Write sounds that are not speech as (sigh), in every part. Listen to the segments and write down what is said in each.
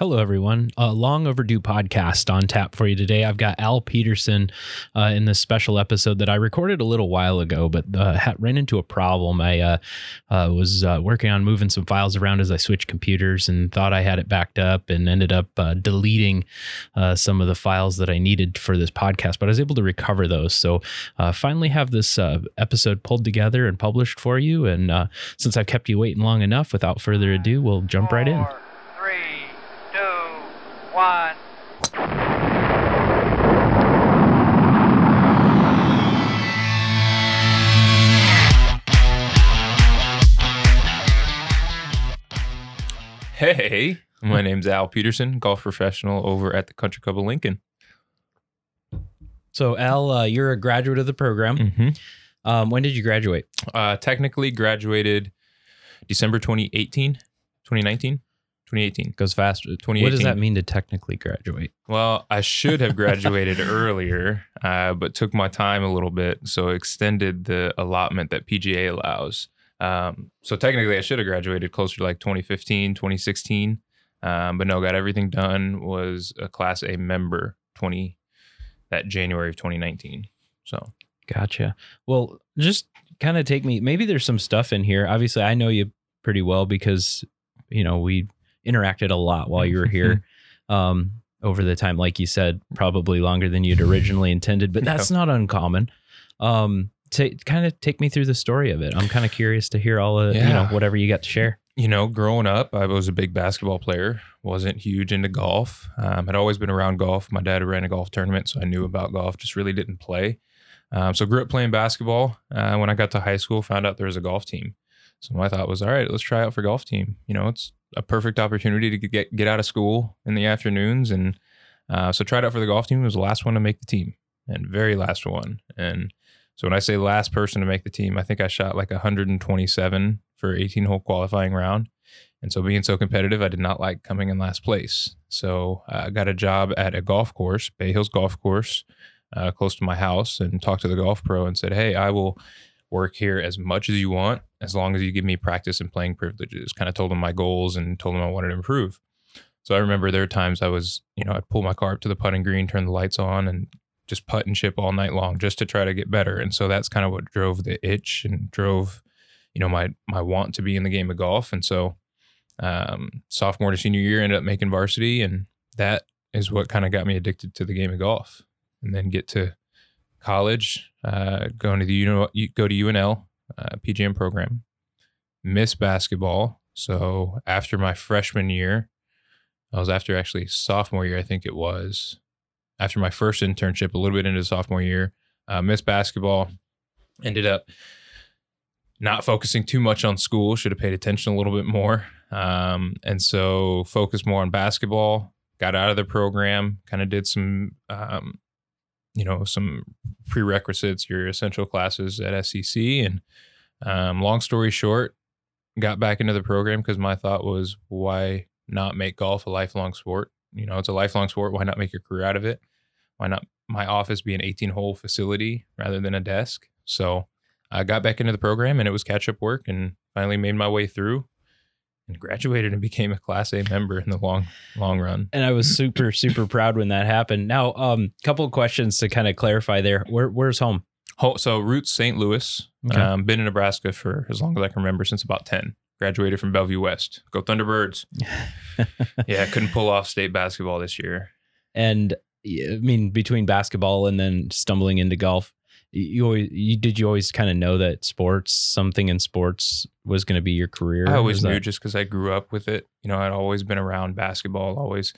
Hello, everyone. A long overdue podcast on tap for you today. I've got Al Peterson uh, in this special episode that I recorded a little while ago, but uh, ran into a problem. I uh, uh was uh, working on moving some files around as I switched computers and thought I had it backed up and ended up uh, deleting some of the files that I needed for this podcast, but I was able to recover those. So finally have this episode pulled together and published for you. And since I've kept you waiting long enough, without further ado, we'll jump right in. Hey, my name's Al Peterson, golf professional over at the Country Club of Lincoln. So, Al, uh, you're a graduate of the program. Mm-hmm. Um, when did you graduate? Uh, technically graduated December 2018, 2019. 2018 goes faster. 2018. What does that mean to technically graduate? Well, I should have graduated (laughs) earlier, uh, but took my time a little bit, so extended the allotment that PGA allows. Um, so technically, I should have graduated closer to like 2015, 2016, um, but no, got everything done. Was a Class A member 20 that January of 2019. So gotcha. Well, just kind of take me. Maybe there's some stuff in here. Obviously, I know you pretty well because you know we interacted a lot while you were (laughs) here um, over the time, like you said, probably longer than you'd originally intended, but (laughs) that's not uncommon. Um, to kind of take me through the story of it. I'm kind of curious to hear all of, yeah. you know, whatever you got to share. You know, growing up, I was a big basketball player, wasn't huge into golf. Um, had always been around golf. My dad ran a golf tournament, so I knew about golf, just really didn't play. Um, so grew up playing basketball. Uh, when I got to high school, found out there was a golf team. So my thought was, all right, let's try out for golf team. You know, it's a perfect opportunity to get get out of school in the afternoons, and uh, so tried out for the golf team. It was the last one to make the team, and very last one. And so when I say last person to make the team, I think I shot like 127 for 18 hole qualifying round. And so being so competitive, I did not like coming in last place. So uh, I got a job at a golf course, Bay Hills Golf Course, uh, close to my house, and talked to the golf pro and said, "Hey, I will." work here as much as you want, as long as you give me practice and playing privileges. Kind of told them my goals and told them I wanted to improve. So I remember there were times I was, you know, I'd pull my car up to the putting green, turn the lights on, and just putt and chip all night long just to try to get better. And so that's kind of what drove the itch and drove, you know, my my want to be in the game of golf. And so um, sophomore to senior year, ended up making varsity, and that is what kind of got me addicted to the game of golf. And then get to college, uh, going to the you know go to UNL uh, PGM program, miss basketball. So after my freshman year, I was after actually sophomore year, I think it was. After my first internship, a little bit into sophomore year, uh, missed basketball. Ended up not focusing too much on school. Should have paid attention a little bit more, um, and so focused more on basketball. Got out of the program. Kind of did some um, you know some prerequisites, your essential classes at SEC, and um, long story short, got back into the program because my thought was, why not make golf a lifelong sport? You know, it's a lifelong sport. Why not make a career out of it? Why not my office be an 18 hole facility rather than a desk? So I got back into the program and it was catch up work and finally made my way through and graduated and (laughs) became a class A member in the long long run. And I was super super proud when that happened. Now, um couple of questions to kind of clarify there. Where where's home? So roots St. Louis. Okay. Um, been in Nebraska for as long as I can remember since about 10. Graduated from Bellevue West. Go Thunderbirds. (laughs) yeah, couldn't pull off state basketball this year. And I mean between basketball and then stumbling into golf, you always you did you always kind of know that sports something in sports was going to be your career? I always knew that... just because i grew up with it. You know i'd always been around basketball always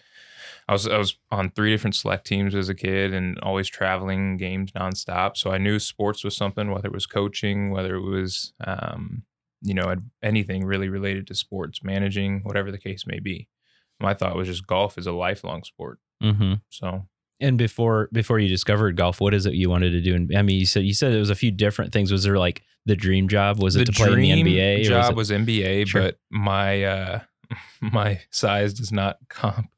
i was i was on three different select teams as a kid and always traveling games nonstop. So i knew sports was something whether it was coaching whether it was um, you know anything really related to sports managing whatever the case may be. My thought was just golf is a lifelong sport. Mm-hmm. so and before before you discovered golf, what is it you wanted to do? And I mean, you said you said it was a few different things. Was there like the dream job? Was it the to play in the NBA? Job was, was NBA, sure. but my uh, (laughs) my size does not comp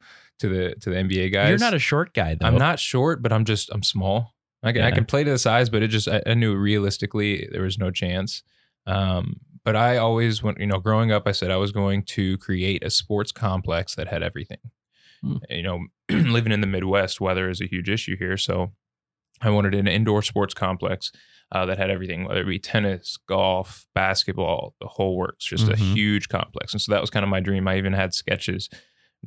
to the to the NBA guys. You're not a short guy though. I'm not short, but I'm just I'm small. I can, yeah. I can play to the size, but it just I, I knew realistically there was no chance. Um, but I always went, you know, growing up, I said I was going to create a sports complex that had everything Hmm. You know, (clears throat) living in the Midwest, weather is a huge issue here. So I wanted an indoor sports complex uh, that had everything, whether it be tennis, golf, basketball, the whole works, just a Mhm. huge complex. And so that was kind of my dream. I even had sketches,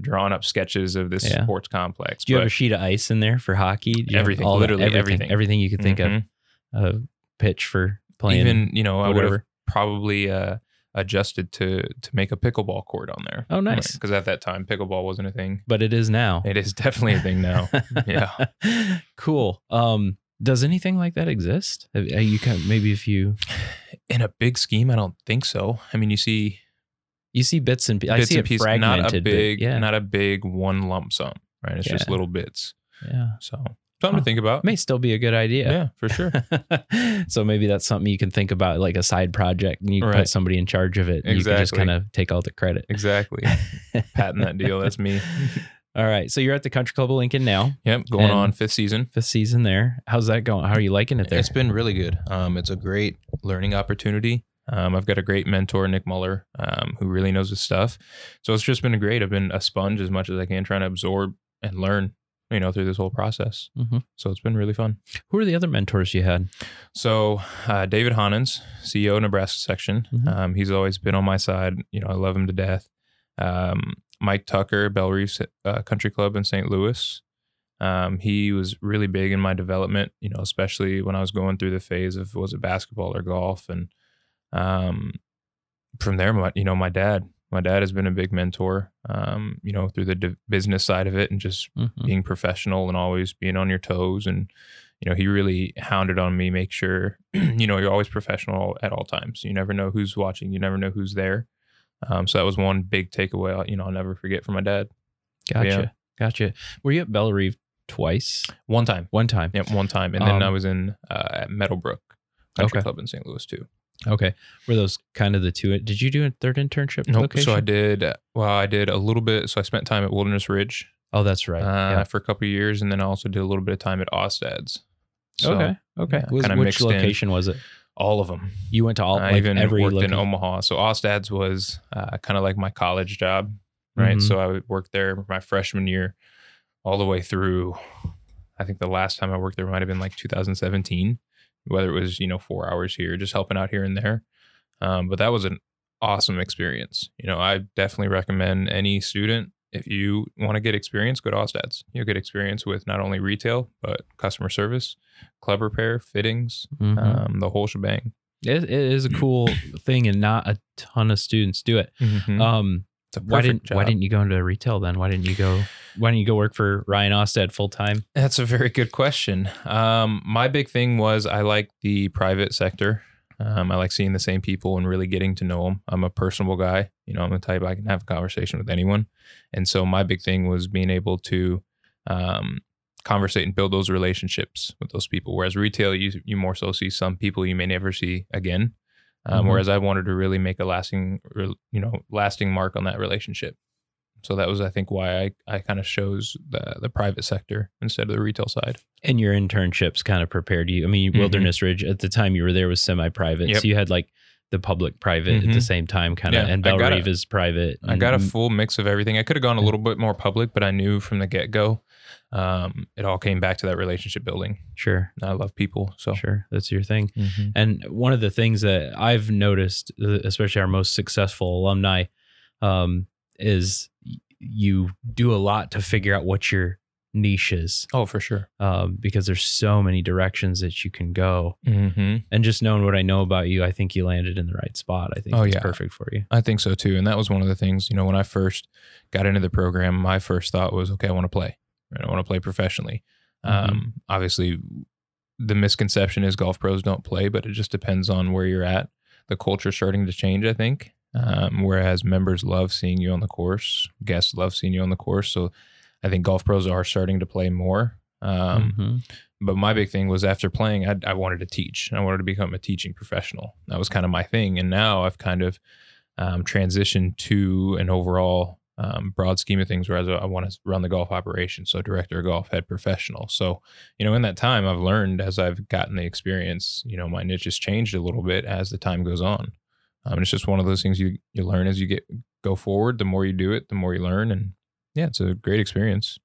drawn up sketches of this Yeah. sports complex. Do you have a sheet of ice in there for hockey? Everything, all that- literally everything, everything. everything you could think Mhm. of. A pitch for playing. even, you know, I would have whatever. probably uh, adjusted to to make a pickleball court on there. Oh, nice. Because at that time, pickleball wasn't a thing. but it is now. It is definitely a thing now. (laughs) yeah. cool. Um, does anything like that exist? Have- uh, You can maybe if you In a big scheme, I don't think so. I mean, you see you see bits and I see and pieces, fragmented. not a big, yeah, not a big one lump sum, right? It's just little bits. yeah, So something Huh. to think about. may still be a good idea. Yeah, for sure. (laughs) so maybe that's something you can think about, like a side project, and you put Right. somebody in charge of it. And You can just kind of take all the credit. Exactly. (laughs) Patent that deal. That's me. all right. So you're at the Country Club of Lincoln now, Yep. Going on fifth season. fifth season there. How's that going? How are you liking it there? It's been really good. Um, it's a great learning opportunity. Um, I've got a great mentor, Nick Muller, um, who really knows his stuff. So it's just been great. I've been a sponge as much as I can, trying to absorb and learn, you know, through this whole process. Mhm. So it's been really fun. Who are the other mentors you had? So uh, David Honens, CEO of Nebraska section, Mhm. um, he's always been on my side. You know, I love him to death. Um, Mike Tucker, Bellerive uh, Country Club in St. Louis. Um, he was really big in my development. You know, especially when I was going through the phase of was it basketball or golf, and um, from there, my, you know, my dad. My dad has been a big mentor. Um, you know, through the d- business side of it, and just Mhm. being professional and always being on your toes and you know he really hounded on me make sure (clears throat) you know you're always professional at all times you never know who's watching you never know who's there um, so that was one big takeaway you know i'll never forget from my dad Gotcha. Yeah. Gotcha. Were you at Bellerive twice? one time One time. yep one time and then i Um, was in uh, at meadowbrook country Okay. club in st louis too Okay. Were those kind of the two? Did you do a third internship nope location? so i did well i did a little bit so i spent time at wilderness ridge Oh, that's right. uh, yeah. for a couple of years and then i also did a little bit of time at ostad's so okay. Okay. yeah, Was- which mixed in. location was it? all of them You went to all I like even every worked location. in Omaha. So Ostad's was uh, kind of like my college job, right? Mhm. So I worked there my freshman year, all the way through. I think the last time I worked there might have been like 2017, whether it was you know four hours here, just helping out here and there. Um, but that was an awesome experience. You know, I definitely recommend any student if you want to get experience, go to Ostad's. You'll get experience with not only retail but customer service, club repair, fittings, Mhm. um, the whole shebang. it, it is a (clears throat) cool thing, and not a ton of students do it. Um, It's a why didn't Why didn't you go into retail then? Why didn't you go? Why didn't you go work for Ryan Ostad full time? That's a very good question. Um, my big thing was I like the private sector. Um, I like seeing the same people and really getting to know them. I'm a personable guy. You know, I'm the type I can have a conversation with anyone. And so my big thing was being able to um, conversate and build those relationships with those people. Whereas retail, you you more so see some people you may never see again. Um, Mhm. Whereas I wanted to really make a lasting, you know, lasting mark on that relationship. So that was, I think, why I, I kind of chose the the private sector instead of the retail side. And your internships kind of prepared you. I mean, Mhm. Wilderness Ridge at the time you were there was semi-private, Yep. so you had like the public private at the Mhm. same time, kind of. Yeah, and I Bell got Reeve is private. I got a full mix of everything. I could have gone a little bit more public, but I knew from the get go, um, it all came back to that relationship building. sure, I love people, so sure, that's your thing. Mhm. And one of the things that I've noticed, uh, especially our most successful alumni, um, is you do a lot to figure out what your niche is, oh for sure. um, because there's so many directions that you can go. Mm-hmm. And just knowing what I know about you, I think you landed in the right spot. I think Oh, it's yeah. perfect for you. I think so too, and that was one of the things. You know, when I first got into the program, my first thought was, okay, I want to play. I want to play professionally. Mhm. Um, obviously, the misconception is golf pros don't play, but it just depends on where you're at. The culture's starting to change, I think. Um, whereas members love seeing you on the course, guests love seeing you on the course. So I think golf pros are starting to play more. Um, Mhm. but my big thing was after playing, I, I wanted to teach. I wanted to become a teaching professional. That was kind of my thing. And now I've kind of um, transitioned to an overall um, broad scheme of things, whereas I want to run the golf operation. So director of golf, head professional. So, you know, in that time, I've learned as I've gotten the experience, you know, my niche has changed a little bit as the time goes on. Um, it's just one of those things you, you learn as you get go forward. The more you do it, the more you learn. And yeah, it's a great experience.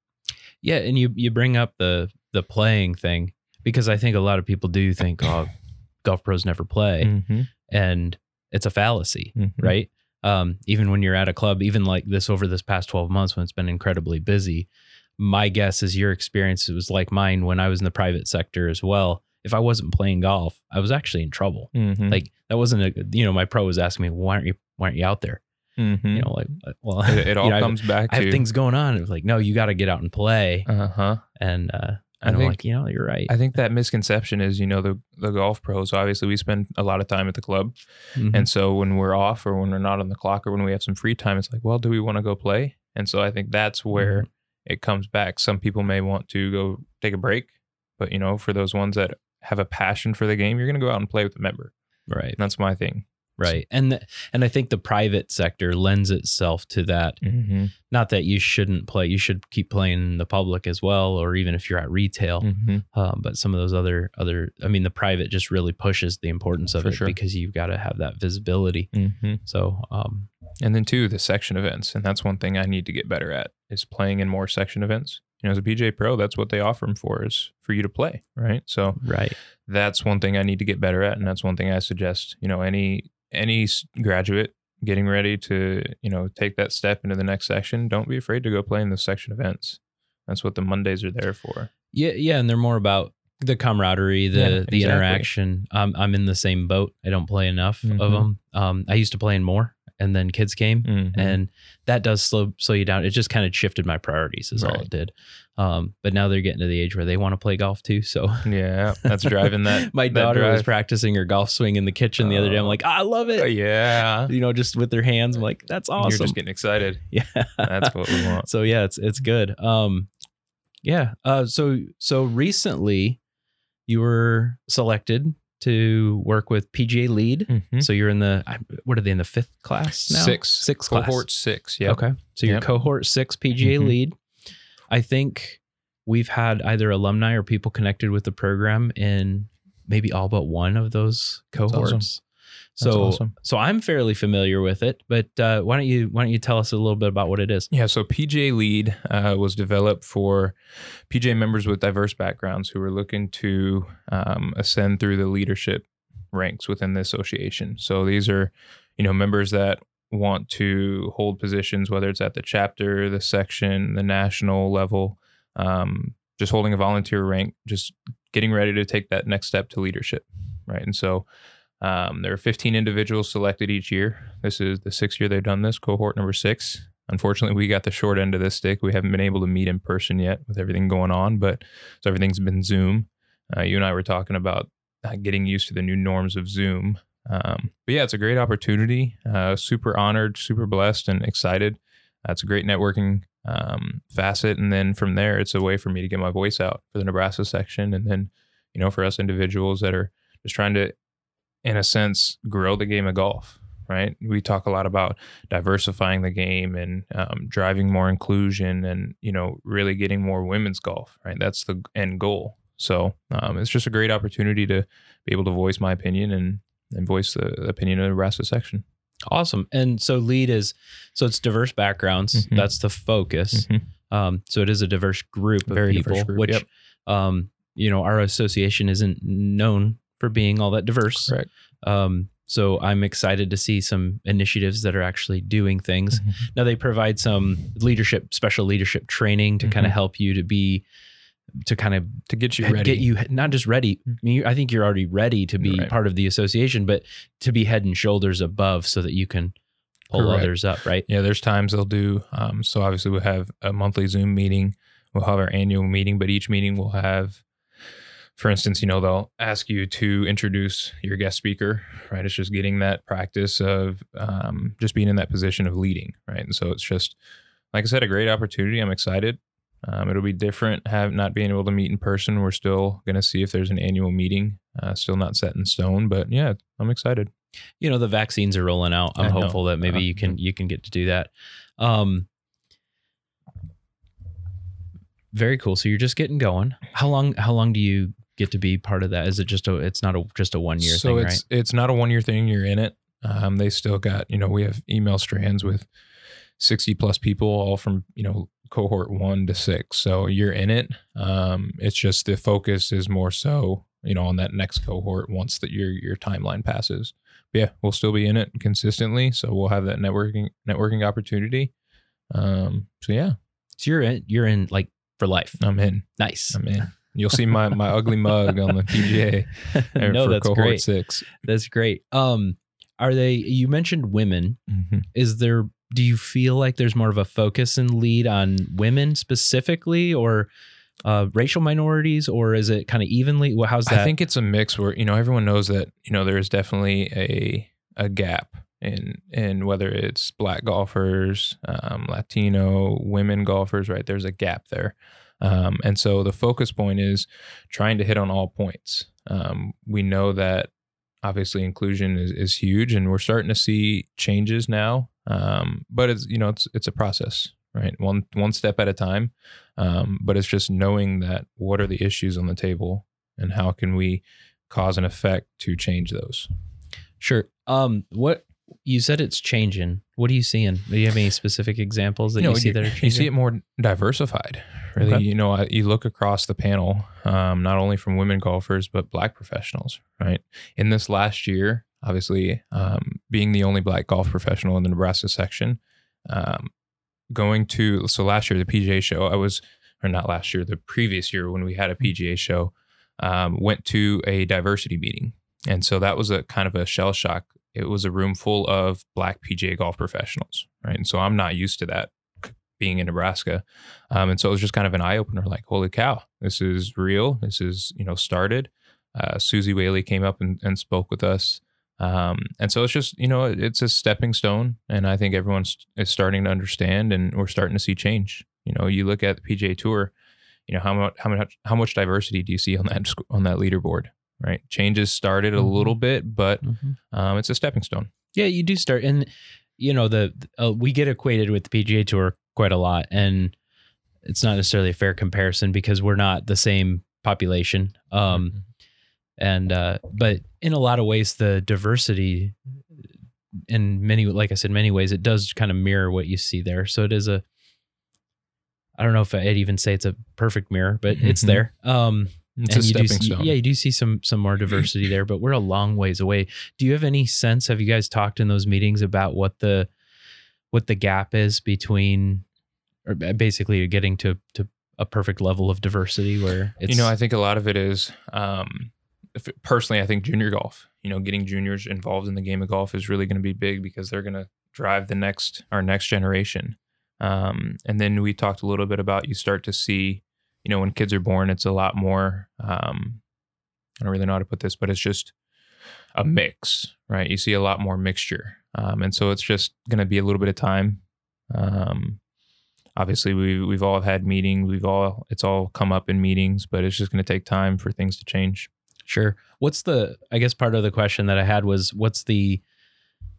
Yeah, and you you bring up the the playing thing because I think a lot of people do think, (coughs) oh, golf pros never play, Mm-hmm. and it's a fallacy, Mhm. right? Um, even when you're at a club, even like this over this past 12 months when it's been incredibly busy, my guess is your experience was like mine when I was in the private sector as well. If I wasn't playing golf, I was actually in trouble. Mhm. Like that wasn't a you know my pro was asking me why aren't you why aren't you out there? Mhm. You know like well it, it (laughs) all you know, I- comes back I have to things going on. It was like no, you got to get out and play. Uh huh. And uh, I and I'm think- like you know you're right. I think that misconception is, you know, the the golf pros. Obviously, we spend a lot of time at the club, Mhm. and so when we're off or when we're not on the clock or when we have some free time, it's like, well, do we want to go play? And so I think that's where it comes back. Some people may want to go take a break, but you know, for those ones that have a passion for the game, you're going to go out and play with a member. right. And that's my thing. Right. And th- and I think the private sector lends itself to that. Mm-hmm. Not that you shouldn't play, you should keep playing in the public as well, or even if you're at retail. Mm-hmm. Um, but some of those other other, I mean, the private just really pushes the importance of For it sure. because you've got to have that visibility. Mm-hmm. So, um, And then too the section events, and that's one thing I need to get better at is playing in more section events. You know, as a PGA Pro, that's what they offer them for is for you to play, right? So right, that's one thing I need to get better at, and that's one thing I suggest. You know, any any graduate getting ready to you know take that step into the next section, don't be afraid to go play in the section events. That's what the Mondays are there for. yeah, yeah, and they're more about the camaraderie, the Yeah, the exactly. interaction. I'm I'm in the same boat. I don't play enough of Mhm. them. Um, I used to play in more, and then kids came, Mhm. and that does slow slow you down. It just kind of shifted my priorities, is all it did. Um, but now they're getting to the age where they want to play golf too. So yeah, that's driving that. (laughs) my that daughter was practicing her golf swing in the kitchen the other day. I'm Oh. like, I love it. yeah, You know, just with their hands. I'm like, that's awesome. you're just getting excited. (laughs) yeah, That's what we want. so yeah, it's it's good. Um, yeah. Uh, so so recently, you were selected to work with PGA Lead. Mhm. So you're in the what are they in the fifth class now? Six, six class. cohort six. Yeah. Okay. So you're Yep. cohort six PGA Mhm. lead. I think we've had either alumni or people connected with the program in maybe all but one of those cohorts. awesome. So awesome. so I'm fairly familiar with it, but uh, why don't you why don't you tell us a little bit about what it is? Yeah, so PGA Lead uh, was developed for PGA members with diverse backgrounds who are looking to um, ascend through the leadership ranks within the association. So these are, you know, members that want to hold positions, whether it's at the chapter, the section, the national level, um, just holding a volunteer rank, just getting ready to take that next step to leadership, right? And so um, there are 15 individuals selected each year. This is the sixth year they've done this, cohort number six. Unfortunately, we got the short end of this stick. We haven't been able to meet in person yet with everything going on, but so everything's been Zoom. Uh, you and I were talking about uh, getting used to the new norms of Zoom. Um, but yeah, it's a great opportunity. Uh, super honored, super blessed, and excited. It's a great networking um, facet, and then from there, it's a way for me to get my voice out for the Nebraska section, and then you know for us individuals that are just trying to, in a sense, grow the game of golf. Right? We talk a lot about diversifying the game and um, driving more inclusion, and you know, really getting more women's golf. Right? That's the end goal. So um, it's just a great opportunity to be able to voice my opinion and and voice the opinion of the Nebraska section. Awesome. And so lead is so it's diverse backgrounds. Mhm. That's the focus. Mhm. Um, so it is a diverse group of Very people, group, which yep. um, you know, our association isn't known for being all that diverse. Correct. Um, so I'm excited to see some initiatives that are actually doing things. Now they provide some leadership, special leadership training to kind of help you to be, to kind of To get you ready. get you not just ready. I mean, I think you're already ready to be Right. part of the association, but to be head and shoulders above so that you can pull Correct. others up. Right. Yeah, there's times they'll do. Um, so obviously we'll have a monthly Zoom meeting. We'll have our annual meeting, but each meeting will have, for instance, you know, they'll ask you to introduce your guest speaker, right? It's just getting that practice of um, just being in that position of leading, right? And so it's just, like I said, a great opportunity. I'm excited. Um, it'll be different. Have not being able to meet in person. We're still going to see if there's an annual meeting. Uh, still not set in stone, but yeah, I'm excited. You know, the vaccines are rolling out. I'm hopeful that maybe Uh, you can you can get to do that. Um, very cool. So you're just getting going. How long? How long do you get to be part of that? Is it just a? It's not a just a one year so thing, it's right? it's not a one year thing. You're in it. Um, they still got you know we have email strands with sixty plus people, all from you know cohort one to six. So you're in it. Um, it's just the focus is more so, you know, on that next cohort once that your your timeline passes. But yeah, we'll still be in it consistently. So we'll have that networking networking opportunity. Um, so yeah, So you're in you're in like for life. I'm in. Nice. I'm in. You'll see my my ugly mug on the PGA (laughs) no, for that's cohort great. six. That's great. Um, are they? You mentioned women. Mhm. Is there? Do you feel like there's more of a focus and lead on women specifically, or uh, racial minorities, or is it kind of evenly? Well, how's that? I think it's a mix where you know everyone knows that you know there is definitely a a gap in in whether it's black golfers, um, Latino women golfers, right? There's a gap there, um, and so the focus point is trying to hit on all points. Um, we know that obviously inclusion is, is huge, and we're starting to see changes now. Um, but it's you know it's it's a process, right? One one step at a time. Um, but it's just knowing that what are the issues on the table and how can we cause an effect to change those. sure. Um, what you said it's changing. What are you seeing? Do you have any specific examples that you, see that are changing? you see it more diversified. Really, Okay. you know, I- you look across the panel, um, not only from women golfers but black professionals. Right in this last year, obviously, um, being the only black golf professional in the Nebraska section, um, going to so last year the PGA show, I was or not last year, the previous year when we had a PGA show, um, went to a diversity meeting, and so that was a kind of a shell shock. It was a room full of black PGA golf professionals, right? And so I'm not used to that being in Nebraska. Um, and so it was just kind of an eye opener like, holy cow, this is real. This is, you know, started. Uh, Suzy Whaley came up and, and spoke with us. Um, and so it's just, you know, it's a stepping stone. And I think everyone's is starting to understand and we're starting to see change. You know, you look at the PGA Tour, you know, how much, how much, how much diversity do you see on that, on that leaderboard, right? Changes started a little bit, but Mhm. um, it's a stepping stone. Yeah, you do start, and you know the uh, we get equated with the PGA Tour quite a lot, and it's not necessarily a fair comparison because we're not the same population. Um, and uh, but in a lot of ways, the diversity, in many, like I said, many ways, it does kind of mirror what you see there. So it is a. I don't know if I'd even say it's a perfect mirror, but it's (laughs) there. Um, it's and you do stepping see, yeah, you do see some some more diversity there, but we're a long ways away. Do you have any sense? Have you guys talked in those meetings about what the what the gap is between, or basically getting to to a perfect level of diversity where it's you know, I think a lot of it is, um, if, personally, I think junior golf. You know, getting juniors involved in the game of golf is really going to be big because they're going to drive the next our next generation. Um, and then we talked a little bit about you start to see, you know, when kids are born, it's a lot more. Um, I don't really know how to put this, but it's just a mix, right? You see a lot more mixture, um, and so it's just going to be a little bit of time. Um, obviously we we've all had meetings we've all it's all come up in meetings but it's just going to take time for things to change Sure. What's the I guess part of the question that I had was what's the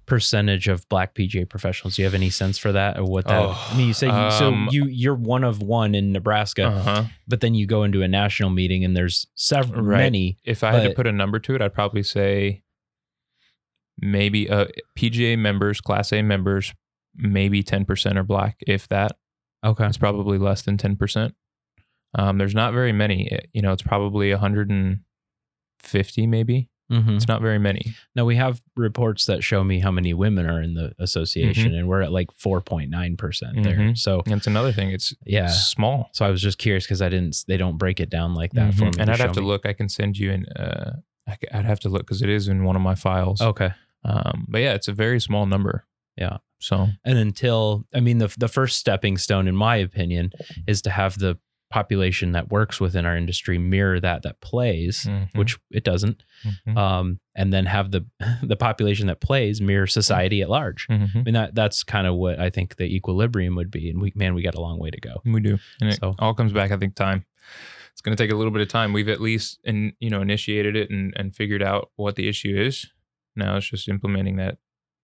percentage of black PGA professionals? Do you have any sense for that or what that Oh, I mean you say you, so um, you you're one of one in Nebraska, uh-huh. but then you go into a national meeting and there's several Right. many. if i had to put a number to it i'd probably say maybe uh pga members class a members maybe 10% are black if that Okay. it's probably less than 10% um, there's not very many It- you know it's probably 150 maybe Mm-hmm. it's not very many Now we have reports that show me how many women are in the association, Mm-hmm. and we're at like four point nine percent there. Mhm. So and it's another thing it's yeah, small so I was just curious because I didn't. They don't break it down like that for me. And i'd have show to look i can send you in uh i'd have to look because it is in one of my files Okay, Um, but yeah, it's a very small number. Yeah. So and until I mean the the first stepping stone, in my opinion, is to have the population that works within our industry mirror that that plays, mhm, which it doesn't, mhm, um, and then have the (laughs) the population that plays mirror society at large. I mhm. mean that that's kind of what I think the equilibrium would be, and we man, we got a long way to go. we do, and it So- all comes back. I think time. It's going to take a little bit of time. We've at least, in you know, initiated it and and figured out what the issue is. Now it's just implementing that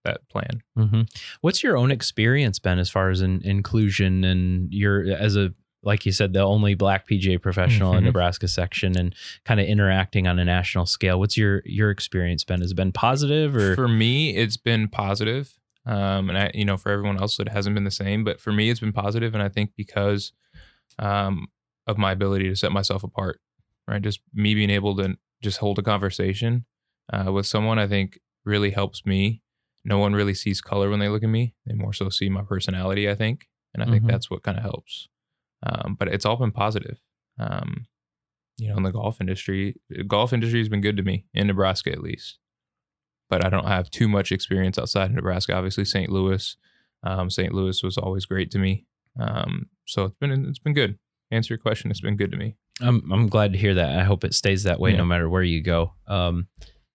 that plan. hmm What's your own experience been as far as in, inclusion and you're as a like you said the only black PGA professional in Mhm. Nebraska section and kind of interacting on a national scale? What's your your experience been? Has it been positive or For me, it's been positive. Um, and I, you know, for everyone else, it hasn't been the same. But for me, it's been positive, and I think because um, of my ability to set myself apart, right? Just me being able to just hold a conversation uh, with someone, I think really helps me. No one really sees color when they look at me; they more so see my personality. I think, and I think Mhm. that's what kind of helps. Um, but it's all been positive. Um, you know, in the golf industry, golf industry has been good to me in Nebraska at least. But I don't have too much experience outside of Nebraska. Obviously, St. Louis, um, St. Louis was always great to me. Um, so it's been it's been good. Answer your question, it's been good to me. I'm I'm glad to hear that. I hope it stays that way Yeah. no matter where you go. Um,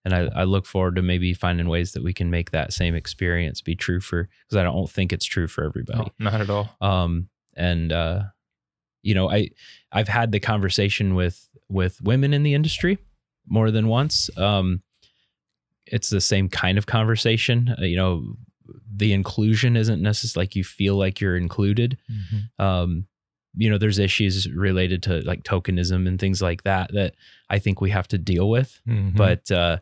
and I, I look forward to maybe finding ways that we can make that same experience be true for because I don't think it's true for everybody. No, not at all. Um, and uh, you know, I I've had the conversation with with women in the industry more than once. Um, it's the same kind of conversation. Uh, you know, the inclusion isn't necessarily like you feel like you're included um, you know, there's issues related to like tokenism and things like that that I think we have to deal with. Mhm. But uh,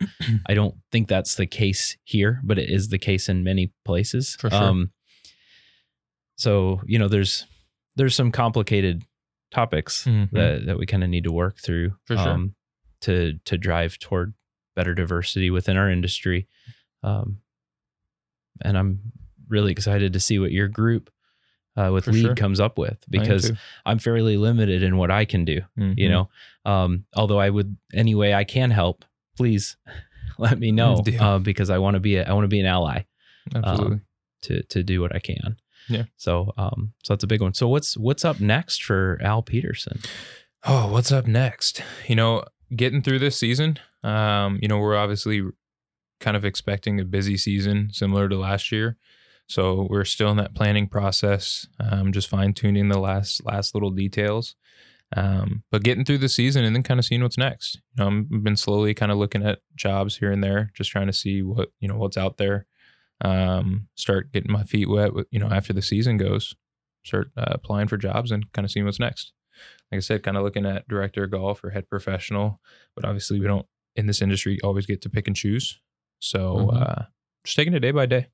I don't think that's the case here, but it is the case in many places. For sure. Um, so you know, there's there's some complicated topics Mhm. that that we kind of need to work through um, For sure. to to drive toward better diversity within our industry. Um, and I'm really excited to see what your group uh, with For lead sure. comes up with because. I'm fairly limited in what I can do. You Mhm. know, um, although I would any way I can help, please (laughs) let me know (laughs) uh, because I want to be a, I want to be an ally absolutely. to to do what I can. Yeah. So um so that's a big one. So what's what's up next for Al Peterson? Oh, what's up next? You know, getting through this season. Um, you know, we're obviously kind of expecting a busy season similar to last year. So we're still in that planning process, um, just fine tuning the last last little details. Um, but getting through the season and then kind of seeing what's next. You know, I've been slowly kind of looking at jobs here and there, just trying to see what you know what's out there. Um, start getting my feet wet. You know, after the season goes, start uh, applying for jobs and kind of seeing what's next like I said, kind of looking at director of golf or head professional, but obviously we don't in this industry always get to pick and choose. So Mhm. uh, just taking it day by day.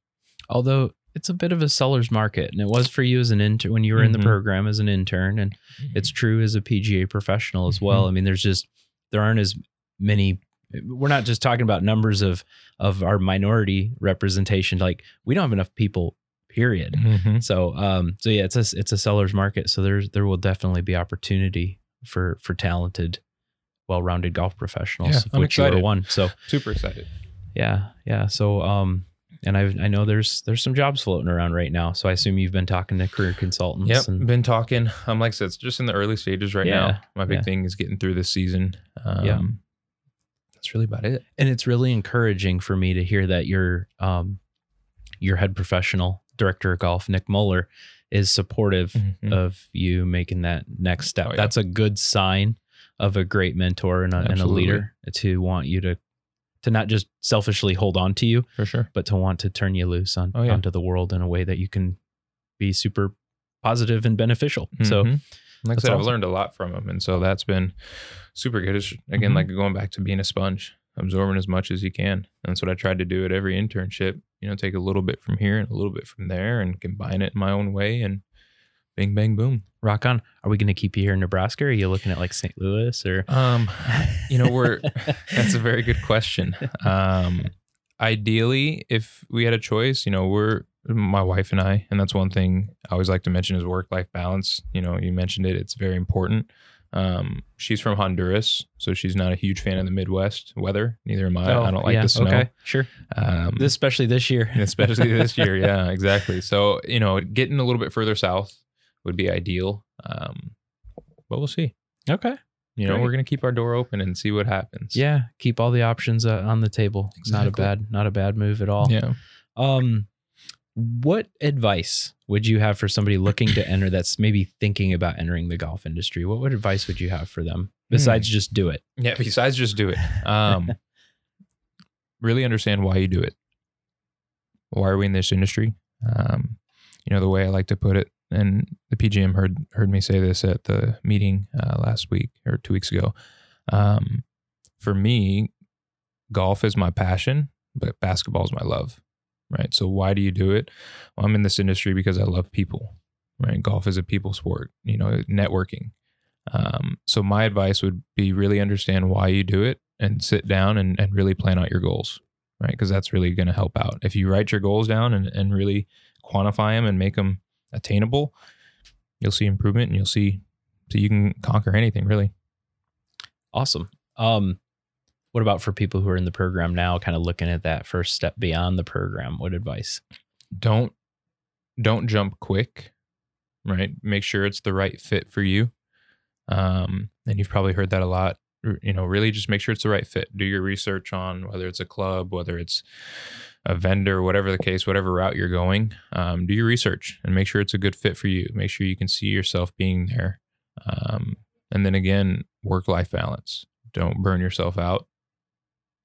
Although it's a bit of a seller's market, and it was for you as an intern when you were in the Mhm. program as an intern, and it's true as a PGA professional as well. I mean, there's just there aren't as many. We're not just talking about numbers of of our minority representation. Like we don't have enough people. Period. Mhm. So um so yeah, it's a it's a seller's market. So there's there will definitely be opportunity for for talented, well-rounded golf professionals, Yeah, I'm which you are one. So super excited. yeah, yeah. So um and I I know there's there's some jobs floating around right now. So I assume you've been talking to career consultants. Yep, And, been talking. Um, like I said, it's just in the early stages right Yeah, now. My big yeah. thing is getting through this season. Um, Yeah. That's really about it. and it's really encouraging for me to hear that your um your head professional director of golf Nick Muller is supportive Mhm. of you making that next step. Oh, yeah. That's a good sign of a great mentor and a, and a leader to want you to to not just selfishly hold on to you, For sure. but to want to turn you loose on Oh, yeah. onto the world in a way that you can be super positive and beneficial. So Like I that's said, I've learned a lot from him, and so that's been super good. It's, again, Mhm. like going back to being a sponge, absorbing as much as you can. And that's what I tried to do at every internship. You know, take a little bit from here and a little bit from there, and combine it in my own way, and bing, bang, boom. rock on. Are we going to keep you here in Nebraska? Or are you looking at like St. Louis or? Um, you know, we're (laughs) that's a very good question. Um, ideally, if we had a choice, you know, we're my wife and I, and that's one thing I always like to mention is work life balance. You know, you mentioned it; it's very important. Um, she's from Honduras, so she's not a huge fan of the Midwest weather. Neither am I. I don't like Oh, yeah, the snow. Okay, sure. Um, This, especially this year. (laughs) especially this year. (laughs) Yeah, exactly. So you know, getting a little bit further south would be ideal. Um, but we'll see. Okay. You know, Great. we're gonna keep our door open and see what happens. Yeah, keep all the options uh, on the table. Not a bad, not a bad move at all. Yeah. Um, what advice would you have for somebody looking to enter that's maybe thinking about entering the golf industry? What what advice would you have for them besides Hmm. just do it? Yeah. Besides just do it. Um, (laughs) really understand why you do it. Why are we in this industry? Um, you know, the way I like to put it, and the PGM heard heard me say this at the meeting uh, last week or two weeks ago. Um, for me, golf is my passion, but basketball is my love. Right? So why do you do it? Well, I'm in this industry because I love people, right? Golf is a people sport, you know, networking. Um, so my advice would be really understand why you do it and sit down and, and really plan out your goals, right? Because that's really going to help out. If you write your goals down and, and really quantify them and make them attainable, you'll see improvement and you'll see so you can conquer anything really. Awesome. Um, what about for people who are in the program now, kind of looking at that first step beyond the program? What advice? Don't don't jump quick, right? Make sure it's the right fit for you. Um, and you've probably heard that a lot. You know, really just make sure it's the right fit. Do your research on whether it's a club, whether it's a vendor, whatever the case, whatever route you're going. Um, do your research and make sure it's a good fit for you. Make sure you can see yourself being there. Um, and then again, work life balance. Don't burn yourself out.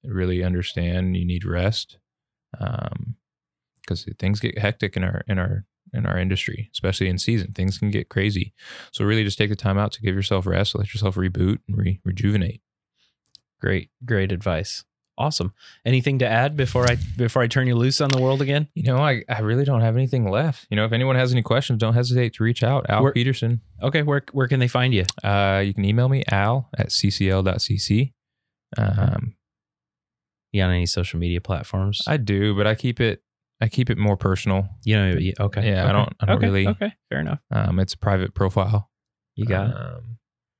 Really understand you need rest. Um, because things get hectic in our in our in our industry, especially in season. Things can get crazy. So really just take the time out to give yourself rest, let yourself reboot and re- rejuvenate. Great, great advice. Awesome. Anything to add before I before I turn you loose on the world again? You know, I, I really don't have anything left. You know, if anyone has any questions, don't hesitate to reach out. Al Where- Peterson. Okay, where where can they find you? Uh, you can email me al at ccl.cc. Um, You on any social media platforms? I do, but I keep it I keep it more personal. you know, you- okay. Yeah, I don't- I don't okay, really- Okay, fair enough. Um, it's a private profile. You got it. Um,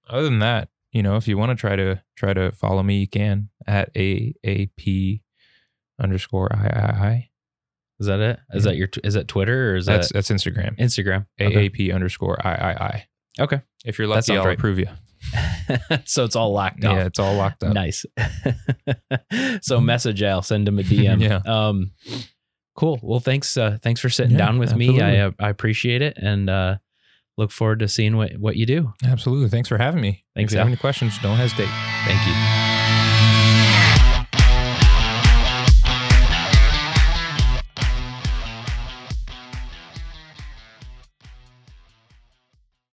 other than that, you know, if you want to try to try to follow me, you can at AAP underscore i i i. Is that it? Is yeah. that your is that Twitter or is That's that that's Instagram. Instagram? Okay. AAP underscore i i i. Okay. If you're lucky, sounds I'll right. approve you. (laughs) so it's all locked up. Yeah, it's all locked up. Nice. (laughs) so message Al, send him a DM. (laughs) Yeah. Um, cool. Well, thanks. Uh, thanks for sitting Yeah, down with me. I uh, I appreciate it and uh, look forward to seeing what what you do. Absolutely. Thanks for having me. Thanks, if you Al. have any questions, don't hesitate. Thank you.